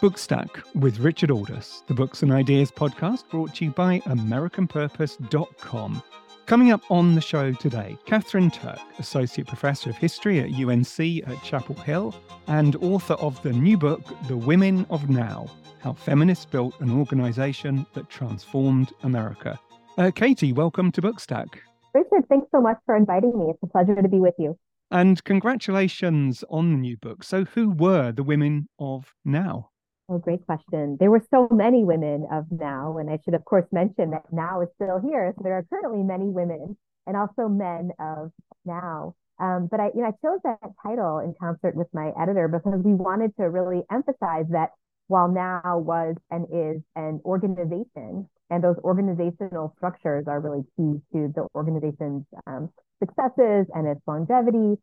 Bookstack with Richard Aldous, the Books and Ideas podcast brought to you by AmericanPurpose.com. Coming up on the show today, Katherine Turk, Associate Professor of History at UNC at Chapel Hill and author of the new book, The Women of Now How Feminists Built an Organization That Transformed America. Uh, Katie, welcome to Bookstack. Richard, thanks so much for inviting me. It's a pleasure to be with you. And congratulations on the new book. So, who were the women of now? Oh, great question. There were so many women of now, and I should, of course, mention that now is still here. So there are currently many women and also men of now. Um, but I, you know, I chose that title in concert with my editor because we wanted to really emphasize that while now was and is an organization, and those organizational structures are really key to the organization's um, successes and its longevity,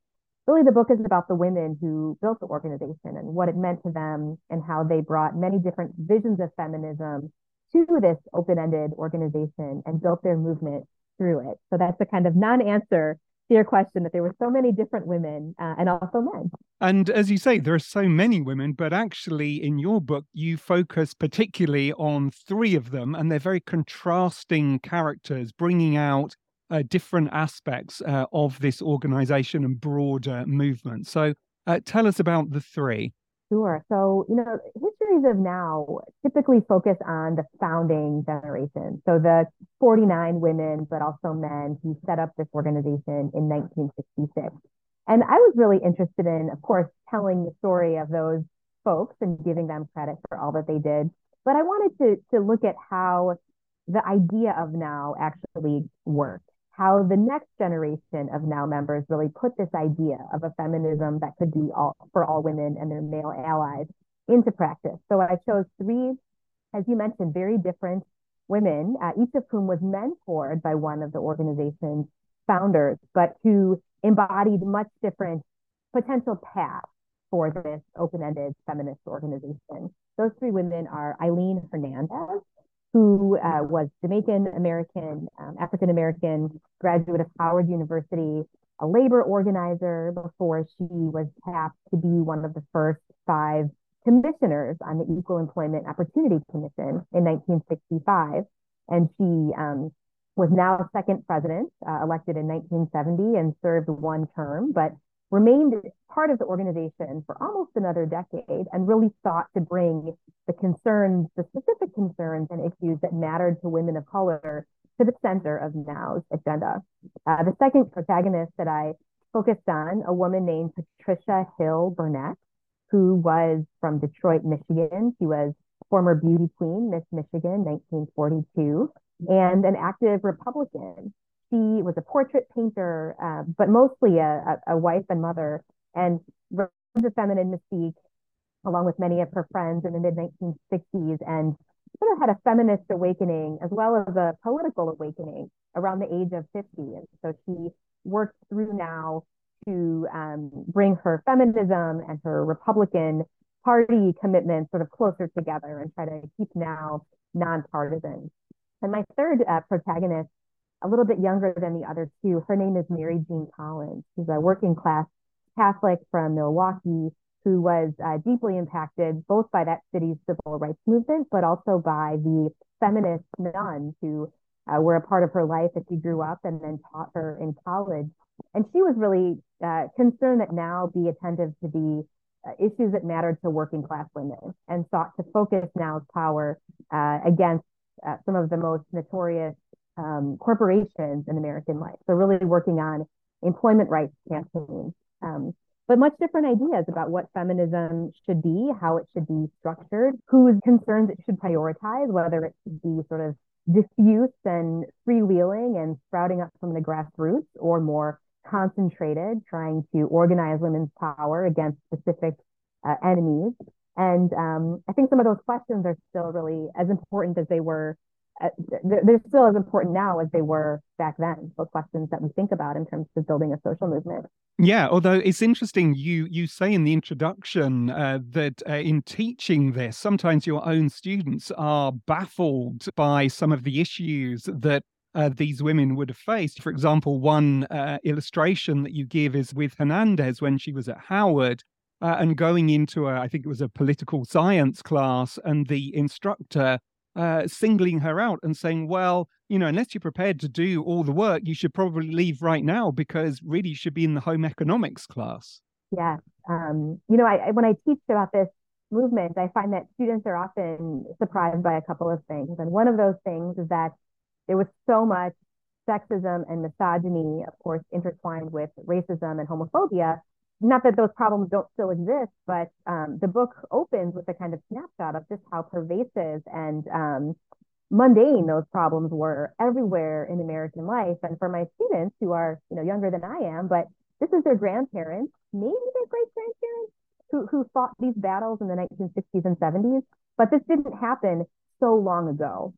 really the book is about the women who built the organization and what it meant to them and how they brought many different visions of feminism to this open-ended organization and built their movement through it. So that's the kind of non-answer to your question that there were so many different women uh, and also men. And as you say, there are so many women, but actually in your book, you focus particularly on three of them, and they're very contrasting characters, bringing out uh, different aspects uh, of this organization and broader movement. So uh, tell us about the three. Sure. So, you know, histories of now typically focus on the founding generation. So the 49 women, but also men who set up this organization in 1966. And I was really interested in, of course, telling the story of those folks and giving them credit for all that they did. But I wanted to, to look at how the idea of now actually worked how the next generation of now members really put this idea of a feminism that could be all for all women and their male allies into practice. So I chose three, as you mentioned, very different women, uh, each of whom was mentored by one of the organization's founders, but who embodied much different potential paths for this open-ended feminist organization. Those three women are Aileen Hernandez, who uh, was Jamaican American, um, African American, graduate of Howard University, a labor organizer before she was tapped to be one of the first five commissioners on the Equal Employment Opportunity Commission in 1965. And she um, was now second president, uh, elected in 1970 and served one term, but remained part of the organization for almost another decade and really sought to bring the concerns, the specific concerns and issues that mattered to women of color to the center of Now's agenda. Uh, the second protagonist that I focused on, a woman named Patricia Hill Burnett, who was from Detroit, Michigan. She was former beauty queen, Miss Michigan, 1942, and an active Republican she was a portrait painter, uh, but mostly a, a, a, wife and mother, and the feminine mystique along with many of her friends in the mid 1960s, and sort of had a feminist awakening as well as a political awakening around the age of 50. And so she worked through now to um, bring her feminism and her Republican Party commitments sort of closer together and try to keep now nonpartisan. And my third uh, protagonist a little bit younger than the other two. Her name is Mary Jean Collins. She's a working class Catholic from Milwaukee who was uh, deeply impacted both by that city's civil rights movement, but also by the feminist nuns who uh, were a part of her life as she grew up and then taught her in college. And she was really uh, concerned that now be attentive to the uh, issues that mattered to working class women and sought to focus now's power uh, against uh, some of the most notorious um, corporations in American life. So really working on employment rights campaigns, um, but much different ideas about what feminism should be, how it should be structured, whose concerns it should prioritize, whether it should be sort of diffuse and freewheeling and sprouting up from the grassroots or more concentrated, trying to organize women's power against specific uh, enemies. And um, I think some of those questions are still really as important as they were they're still as important now as they were back then. Those questions that we think about in terms of building a social movement. Yeah, although it's interesting, you you say in the introduction uh, that uh, in teaching this, sometimes your own students are baffled by some of the issues that uh, these women would have faced. For example, one uh, illustration that you give is with Hernandez when she was at Howard. uh, and going into a, I think it was a political science class, and the instructor uh, singling her out and saying, well, you know, unless you're prepared to do all the work, you should probably leave right now because really you should be in the home economics class. Yes. Um, you know, I, when I teach about this movement, I find that students are often surprised by a couple of things. And one of those things is that there was so much sexism and misogyny, of course, intertwined with racism and homophobia. Not that those problems don't still exist, but um, the book opens with a kind of snapshot of just how pervasive and um, mundane those problems were everywhere in American life. And for my students who are, you know, younger than I am, but this is their grandparents, maybe their great grandparents who, who fought these battles in the 1960s and 70s. But this didn't happen so long ago.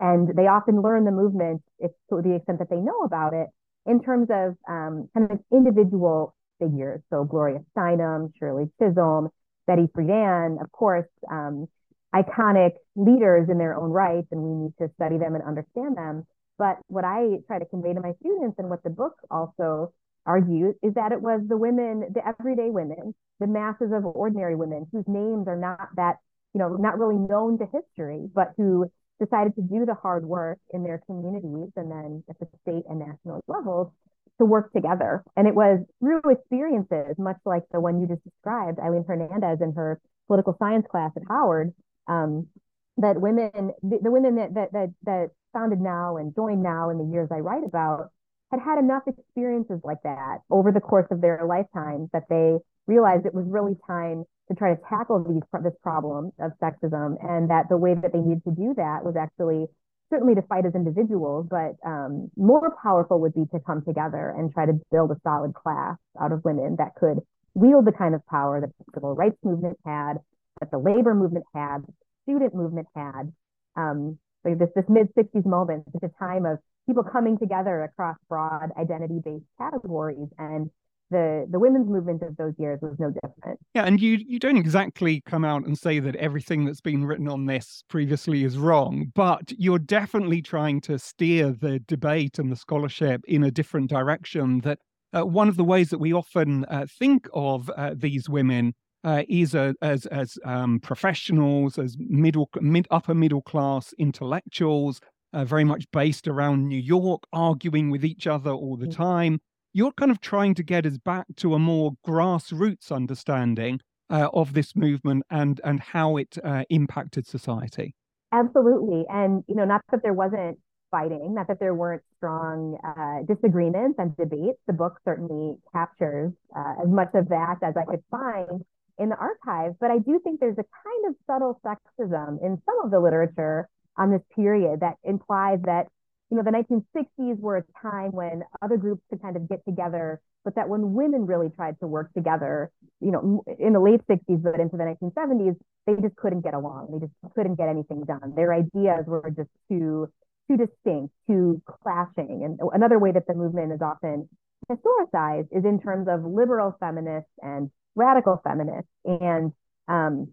And they often learn the movement if, to the extent that they know about it in terms of um, kind of individual figures. So Gloria Steinem, Shirley Chisholm, Betty Friedan, of course, um, iconic leaders in their own right, and we need to study them and understand them. But what I try to convey to my students and what the book also argues is that it was the women, the everyday women, the masses of ordinary women whose names are not that, you know, not really known to history, but who decided to do the hard work in their communities and then at the state and national levels to work together. And it was through experiences, much like the one you just described, Aileen Hernandez in her political science class at Howard, um, that women, the, the women that, that, that, that founded now and joined now in the years I write about had had enough experiences like that over the course of their lifetimes that they realized it was really time to try to tackle these this problem of sexism, and that the way that they needed to do that was actually certainly to fight as individuals, but um, more powerful would be to come together and try to build a solid class out of women that could wield the kind of power that the civil rights movement had, that the labor movement had, the student movement had. Um, like this this mid 60s moment, it's a time of people coming together across broad identity based categories and the the women's movement of those years was no different. Yeah, and you you don't exactly come out and say that everything that's been written on this previously is wrong, but you're definitely trying to steer the debate and the scholarship in a different direction. That uh, one of the ways that we often uh, think of uh, these women uh, is a, as as um, professionals, as middle mid upper middle class intellectuals, uh, very much based around New York, arguing with each other all the mm. time you're kind of trying to get us back to a more grassroots understanding uh, of this movement and and how it uh, impacted society. Absolutely, and you know, not that there wasn't fighting, not that there weren't strong uh, disagreements and debates. The book certainly captures uh, as much of that as I could find in the archives. But I do think there's a kind of subtle sexism in some of the literature on this period that implies that you know, the 1960s were a time when other groups could kind of get together, but that when women really tried to work together, you know, in the late 60s, but into the 1970s, they just couldn't get along. They just couldn't get anything done. Their ideas were just too too distinct, too clashing. And another way that the movement is often historicized is in terms of liberal feminists and radical feminists. And um,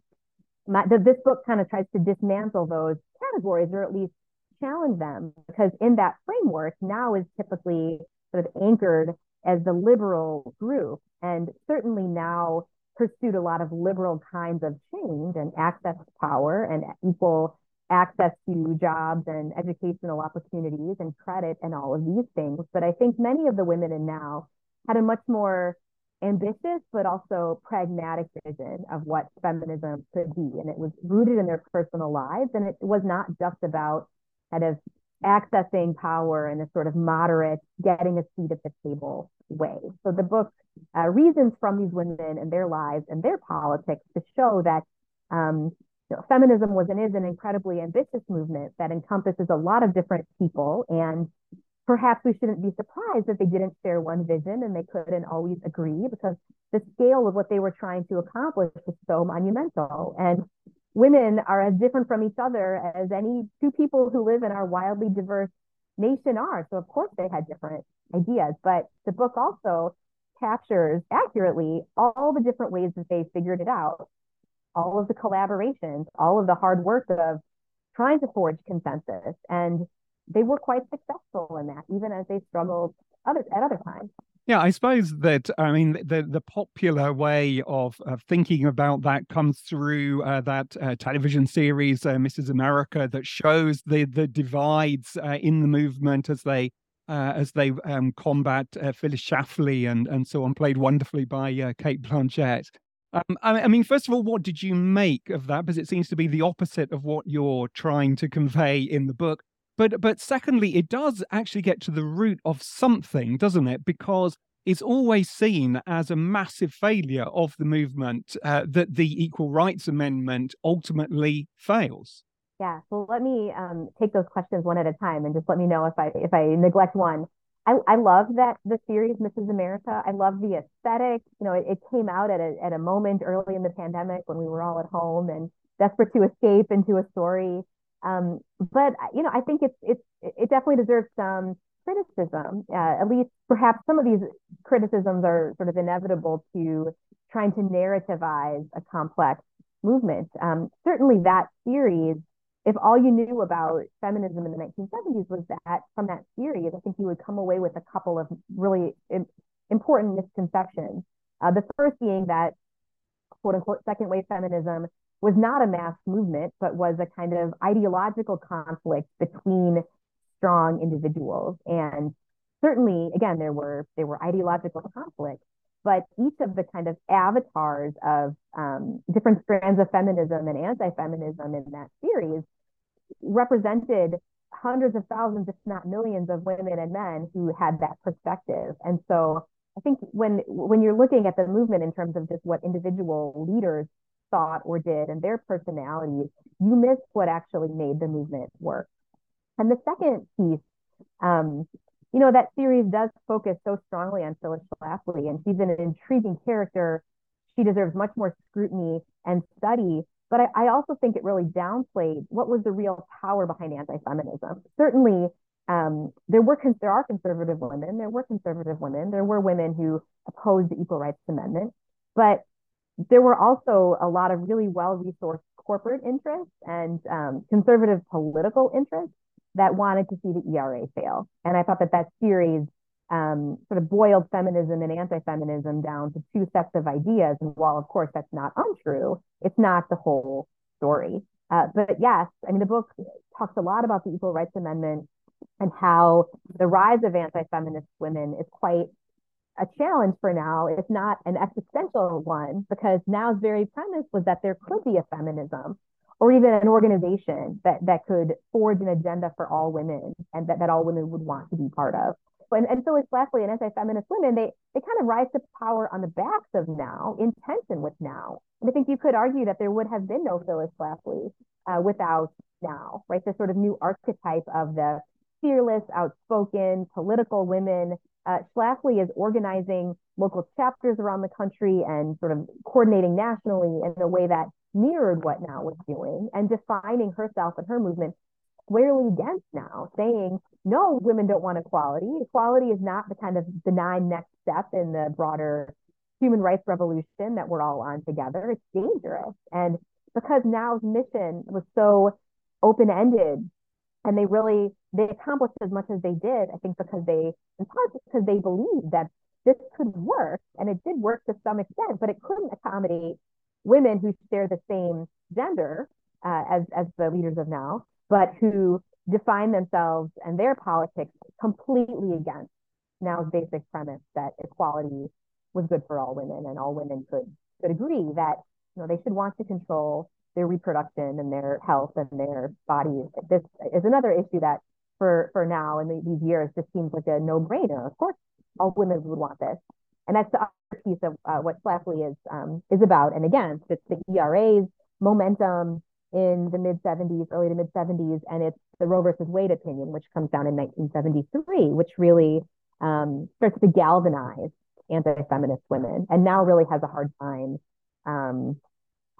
my, the, this book kind of tries to dismantle those categories, or at least challenge them because in that framework now is typically sort of anchored as the liberal group and certainly now pursued a lot of liberal kinds of change and access to power and equal access to jobs and educational opportunities and credit and all of these things. But I think many of the women in now had a much more ambitious but also pragmatic vision of what feminism could be. And it was rooted in their personal lives. And it was not just about kind of accessing power in a sort of moderate, getting a seat at the table way. So the book uh, reasons from these women and their lives and their politics to show that um, you know, feminism was and is an incredibly ambitious movement that encompasses a lot of different people. And perhaps we shouldn't be surprised that they didn't share one vision and they couldn't always agree because the scale of what they were trying to accomplish was so monumental. And women are as different from each other as any two people who live in our wildly diverse nation are. So, of course, they had different ideas. But the book also captures accurately all the different ways that they figured it out, all of the collaborations, all of the hard work of trying to forge consensus. And they were quite successful in that, even as they struggled other, at other times. Yeah, I suppose that I mean the the popular way of, of thinking about that comes through uh, that uh, television series uh, Mrs. America that shows the the divides uh, in the movement as they uh, as they um, combat uh, Phyllis Schlafly and and so on, played wonderfully by Cate Blanchett. Um, I, I mean, first of all, what did you make of that? Because it seems to be the opposite of what you're trying to convey in the book. But but secondly, it does actually get to the root of something, doesn't it? Because it's always seen as a massive failure of the movement uh, that the Equal Rights Amendment ultimately fails. Yeah, so let me um, take those questions one at a time and just let me know if I if I neglect one. I, I love that the series Mrs. America. I love the aesthetic. You know, it, it came out at a at a moment early in the pandemic when we were all at home and desperate to escape into a story um, but you know, I think it's it's it definitely deserves some criticism. Uh, at least perhaps some of these criticisms are sort of inevitable to trying to narrativize a complex movement. Um, certainly, that series, if all you knew about feminism in the 1970s was that from that series, I think you would come away with a couple of really important misconceptions. Uh, the first being that quote unquote second wave feminism was not a mass movement, but was a kind of ideological conflict between strong individuals. And certainly, again, there were there were ideological conflicts, but each of the kind of avatars of um, different strands of feminism and anti-feminism in that series represented hundreds of thousands, if not millions, of women and men who had that perspective. And so I think when when you're looking at the movement in terms of just what individual leaders thought or did and their personalities, you miss what actually made the movement work. And the second piece, um, you know, that series does focus so strongly on Phyllis Schlafly, and she's an intriguing character. She deserves much more scrutiny and study. But I, I also think it really downplayed what was the real power behind anti-feminism. Certainly, um, there were there are conservative women, there were conservative women, there were women who opposed the Equal Rights Amendment, but there were also a lot of really well resourced corporate interests and um, conservative political interests that wanted to see the ERA fail. And I thought that that series um, sort of boiled feminism and anti feminism down to two sets of ideas. And while, of course, that's not untrue, it's not the whole story. Uh, but yes, I mean, the book talks a lot about the Equal Rights Amendment and how the rise of anti feminist women is quite a challenge for now, if not an existential one, because now's very premise was that there could be a feminism or even an organization that, that could forge an agenda for all women and that, that all women would want to be part of. And, and Phyllis Schlafly and anti-feminist women, they, they kind of rise to power on the backs of now, in tension with now. And I think you could argue that there would have been no Phyllis Schlafly uh, without now, right? This sort of new archetype of the fearless, outspoken, political women uh, Schlafly is organizing local chapters around the country and sort of coordinating nationally in a way that mirrored what Now was doing and defining herself and her movement squarely against Now, saying, no, women don't want equality. Equality is not the kind of benign next step in the broader human rights revolution that we're all on together. It's dangerous. And because Now's mission was so open ended and they really they accomplished as much as they did i think because they in part because they believed that this could work and it did work to some extent but it couldn't accommodate women who share the same gender uh, as as the leaders of now but who define themselves and their politics completely against now's basic premise that equality was good for all women and all women could could agree that you know they should want to control their reproduction and their health and their bodies. This is another issue that for for now the, these years just seems like a no brainer. Of course, all women would want this, and that's the other piece of uh, what Schlafly is um, is about. And again, it's the ERA's momentum in the mid 70s, early to mid 70s, and it's the Roe versus Wade opinion, which comes down in 1973, which really um, starts to galvanize anti-feminist women, and now really has a hard time um,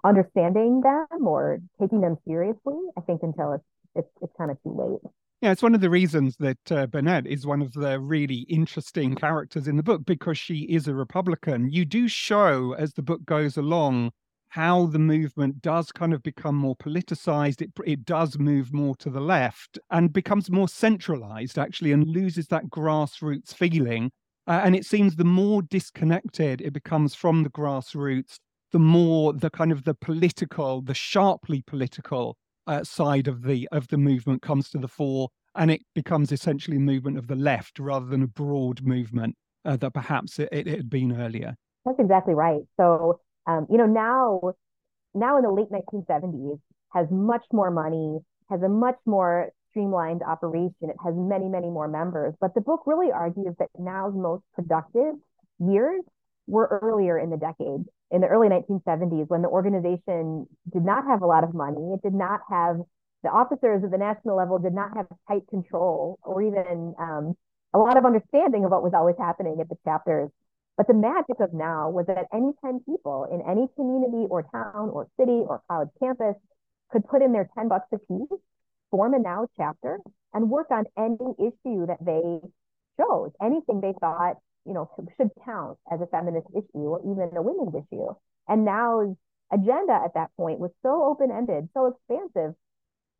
understanding them or taking them seriously. I think until it's it's, it's kind of too late. Yeah, it's one of the reasons that uh, Burnett is one of the really interesting characters in the book because she is a Republican. You do show as the book goes along how the movement does kind of become more politicized. It, it does move more to the left and becomes more centralized, actually, and loses that grassroots feeling Uh, and it seems the more disconnected it becomes from the grassroots, the more the kind of the political, the sharply political uh, side of the of the movement comes to the fore, and it becomes essentially a movement of the left rather than a broad movement uh, that perhaps it, it, had been earlier. That's exactly right. So um, you know now now in the late 1970s has much more money, has a much more streamlined operation. It has many, many more members. But the book really argues that now's most productive years were earlier in the decade, in the early 1970s, when the organization did not have a lot of money. It did not have the officers at the national level did not have tight control or even um, a lot of understanding of what was always happening at the chapters. But the magic of now was that any 10 people in any community or town or city or college campus could put in their 10 bucks a piece, form a now chapter, and work on any issue that they chose, anything they thought, you know, should count as a feminist issue or even a women's issue. And now's agenda at that point was so open-ended, so expansive.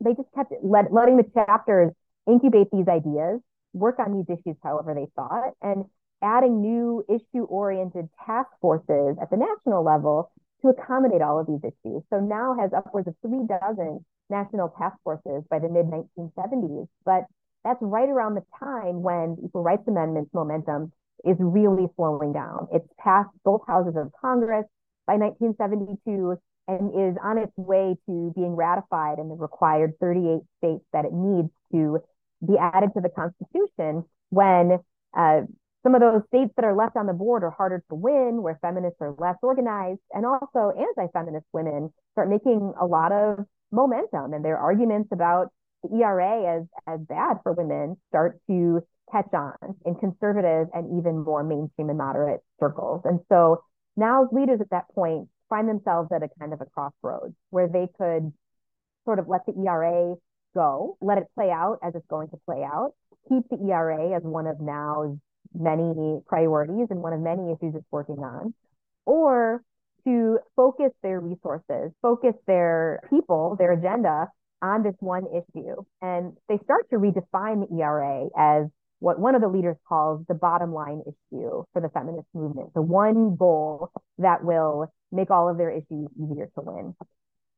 They just kept let, letting the chapters incubate these ideas, work on these issues however they thought, and adding new issue-oriented task forces at the national level to accommodate all of these issues. So now has upwards of three dozen national task forces by the mid 1970s. But that's right around the time when Equal Rights Amendment's momentum is really slowing down. It's passed both houses of Congress by 1972 and is on its way to being ratified in the required 38 states that it needs to be added to the Constitution when uh, some of those states that are left on the board are harder to win, where feminists are less organized, and also anti-feminist women start making a lot of momentum, and their arguments about the ERA as as bad for women start to catch on in conservative and even more mainstream and moderate circles. And so now leaders at that point find themselves at a kind of a crossroads where they could sort of let the ERA go, let it play out as it's going to play out, keep the ERA as one of now's many priorities and one of many issues it's working on, or to focus their resources, focus their people, their agenda on this one issue. And they start to redefine the ERA as what one of the leaders calls the bottom line issue for the feminist movement, the one goal that will make all of their issues easier to win.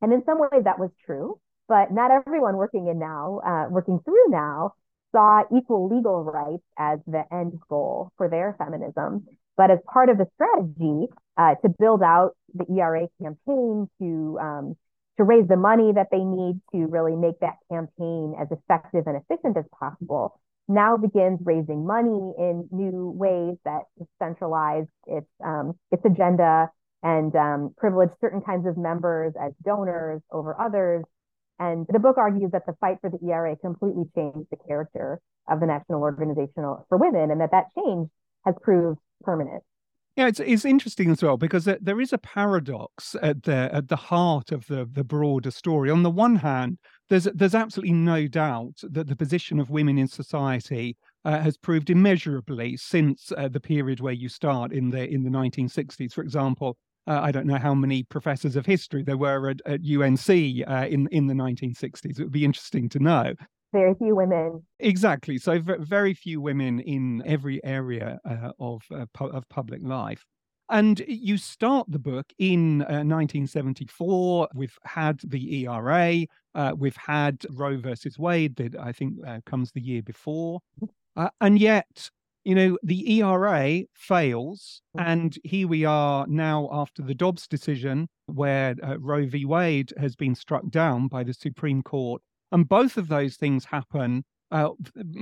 And in some ways that was true, but not everyone working in now, uh, working through now saw equal legal rights as the end goal for their feminism. But as part of the strategy uh, to build out the ERA campaign, to um, to raise the money that they need to really make that campaign as effective and efficient as possible, now begins raising money in new ways that centralize its um, its agenda and um, privilege certain kinds of members as donors over others, and the book argues that the fight for the ERA completely changed the character of the National Organization for Women, and that that change has proved permanent. Yeah, it's it's interesting as well because there is a paradox at the at the heart of the the broader story. On the one hand, there's there's absolutely no doubt that the position of women in society uh, has proved immeasurably since uh, the period where you start in the in the 1960s. For example, uh, I don't know how many professors of history there were at, at UNC uh, in in the 1960s. It would be interesting to know. Very few women. Exactly. So v- very few women in every area uh, of uh, pu- of public life. And you start the book in 1974. Uh, we've had the ERA. Uh, we've had Roe versus Wade that I think comes the year before. and yet you know, the ERA fails, mm. and here we are now after the Dobbs decision, where uh, Roe v. Wade has been struck down by the Supreme Court. And both of those things happen uh,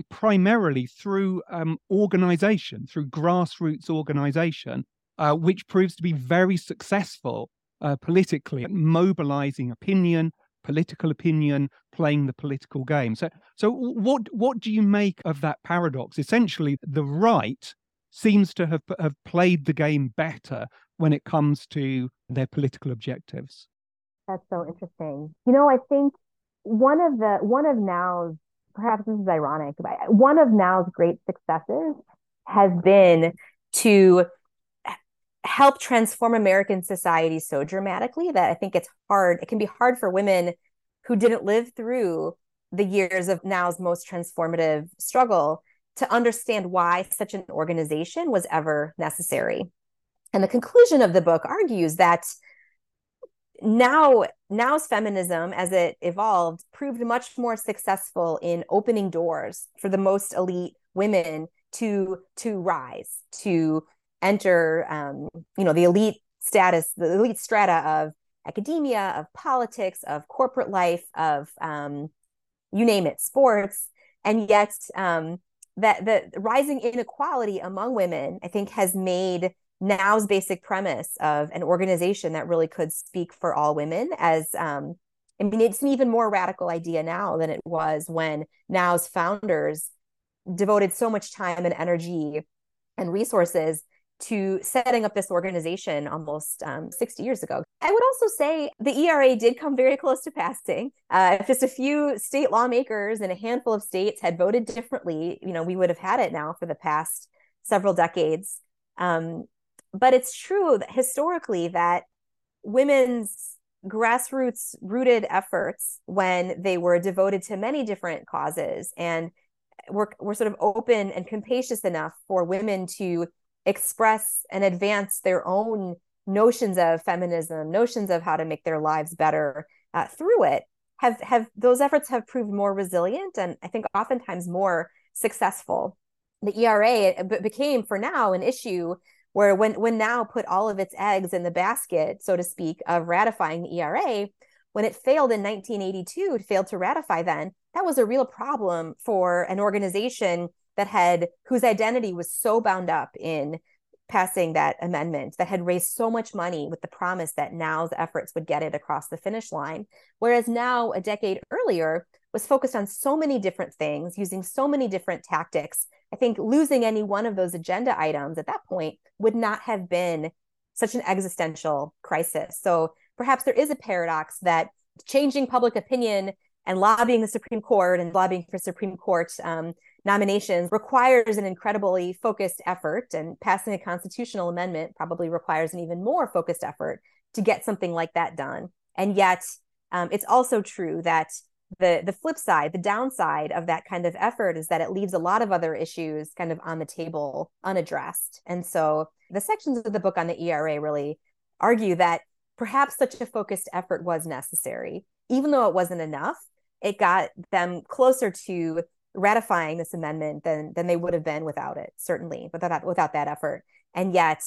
primarily through um, organization, through grassroots organization, uh, which proves to be very successful uh, politically mobilizing opinion, political opinion, playing the political game. So, so what what do you make of that paradox? Essentially, the right seems to have have played the game better when it comes to their political objectives. That's so interesting. You know, I think one of the one of now's perhaps this is ironic, but one of now's great successes has been to help transform American society so dramatically that I think it's hard. It can be hard for women who didn't live through the years of now's most transformative struggle to understand why such an organization was ever necessary. And the conclusion of the book argues that now now's feminism as it evolved proved much more successful in opening doors for the most elite women to to rise to enter um, you know the elite status the elite strata of academia of politics of corporate life of um, you name it sports. And yet um, that the rising inequality among women i think has made now's basic premise of an organization that really could speak for all women as um, I mean, it's an even more radical idea now than it was when now's founders devoted so much time and energy and resources to setting up this organization almost um, 60 years ago. I would also say the ERA did come very close to passing. Uh, if just a few state lawmakers in a handful of states had voted differently, you know, we would have had it now for the past several decades. Um, but it's true that historically that women's grassroots rooted efforts when they were devoted to many different causes and were, were sort of open and capacious enough for women to express and advance their own notions of feminism notions of how to make their lives better uh, through it. Have have those efforts have proved more resilient and i think oftentimes more successful. The era became for now an issue where when when now put all of its eggs in the basket so to speak of ratifying the era when it failed in 1982 it failed to ratify then that was a real problem for an organization that had whose identity was so bound up in passing that amendment that had raised so much money with the promise that now's efforts would get it across the finish line whereas now a decade earlier was focused on so many different things using so many different tactics I think losing any one of those agenda items at that point would not have been such an existential crisis. So perhaps there is a paradox that changing public opinion and lobbying the Supreme Court and lobbying for Supreme Court um, nominations requires an incredibly focused effort, and passing a constitutional amendment probably requires an even more focused effort to get something like that done. And yet, um, it's also true that the the flip side the downside of that kind of effort is that it leaves a lot of other issues kind of on the table unaddressed and so the sections of the book on the era really argue that perhaps such a focused effort was necessary even though it wasn't enough it got them closer to ratifying this amendment than than they would have been without it certainly without without that effort and yet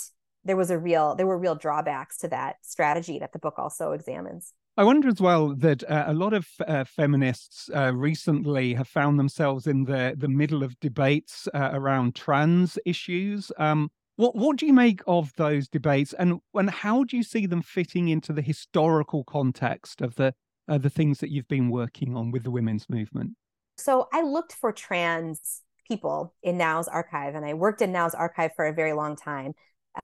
there was a real there were real drawbacks to that strategy that the book also examines I wonder as well that uh, a lot of uh, feminists uh, recently have found themselves in the, the middle of debates uh, around trans issues. Um, what what do you make of those debates, and and how do you see them fitting into the historical context of the uh, the things that you've been working on with the women's movement? So I looked for trans people in Now's archive, and I worked in Now's archive for a very long time.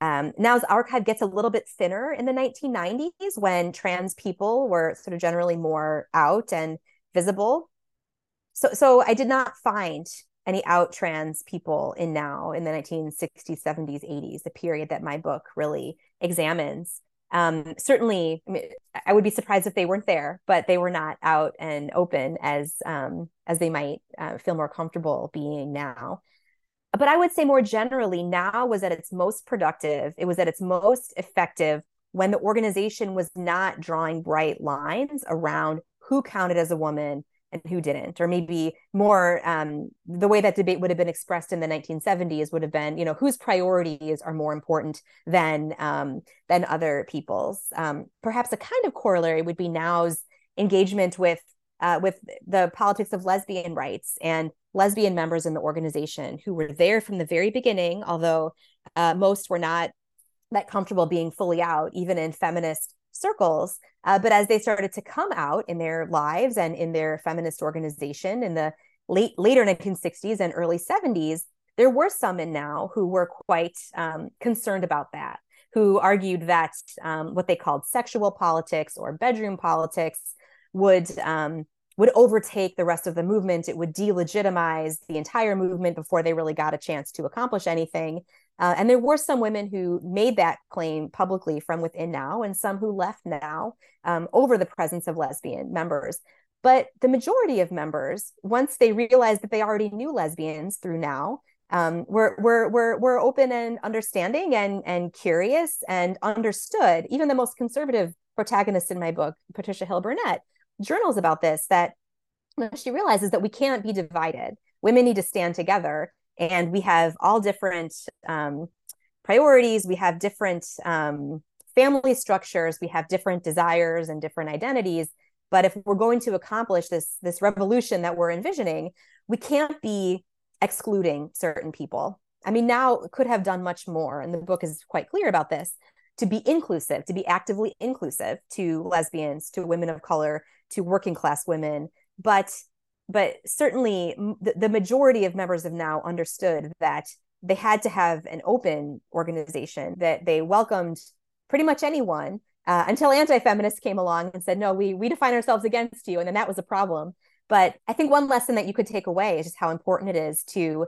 Um, Now's archive gets a little bit thinner in the 1990s when trans people were sort of generally more out and visible. So, so I did not find any out trans people in now in the 1960s, 70s, 80s, the period that my book really examines. Um, certainly, I, mean, I, would be surprised if they weren't there, but they were not out and open as um, as they might uh, feel more comfortable being now but I would say more generally, now was at its most productive. It was at its most effective when the organization was not drawing bright lines around who counted as a woman and who didn't or maybe more um, the way that debate would have been expressed in the 1970s would have been you know whose priorities are more important than um, than other people's. Um, perhaps a kind of corollary would be now's engagement with uh, with the politics of lesbian rights and lesbian members in the organization who were there from the very beginning, although uh, most were not that comfortable being fully out, even in feminist circles. Uh, but as they started to come out in their lives and in their feminist organization in the late later 1960s and early 70s, there were some in now who were quite um, concerned about that, who argued that um, what they called sexual politics or bedroom politics would um, would overtake the rest of the movement. It would delegitimize the entire movement before they really got a chance to accomplish anything. Uh, and there were some women who made that claim publicly from within now, and some who left now um, over the presence of lesbian members. But the majority of members, once they realized that they already knew lesbians through now, um, we're, we're, we're, we're open and understanding and, and curious and understood. Even the most conservative protagonist in my book, Patricia Hill Burnett, journals about this that she realizes that we can't be divided. Women need to stand together, and we have all different um, priorities. We have different um, family structures. We have different desires and different identities. But if we're going to accomplish this this revolution that we're envisioning, we can't be excluding certain people. I mean, now could have done much more, and the book is quite clear about this. To be inclusive, to be actively inclusive to lesbians, to women of color, to working class women, but but certainly the, the majority of members have now understood that they had to have an open organization that they welcomed pretty much anyone uh, until anti-feminists came along and said no we we define ourselves against you and then that was a problem. But i think one lesson that you could take away is just how important it is to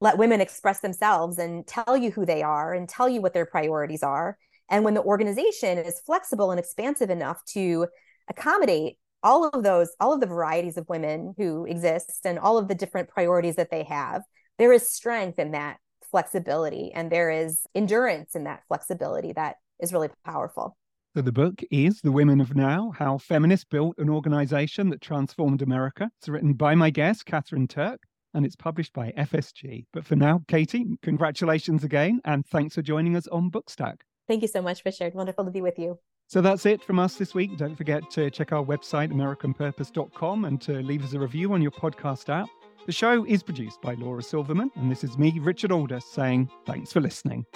let women express themselves and tell you who they are and tell you what their priorities are. And when the organization is flexible and expansive enough to accommodate all of those all of the varieties of women who exist and all of the different priorities that they have there is strength in that flexibility and there is endurance in that flexibility that is really powerful so the book is The Women of Now How Feminists Built an Organization That Transformed America. It's written by my guest, Katherine Turk, and it's published by FSG. But for now, Katie, congratulations again, and thanks for joining us on Bookstack. Thank you so much, Richard. Wonderful to be with you. So that's it from us this week. Don't forget to check our website, AmericanPurpose.com, and to leave us a review on your podcast app. The show is produced by Laura Silverman, and this is me, Richard Aldous, saying thanks for listening.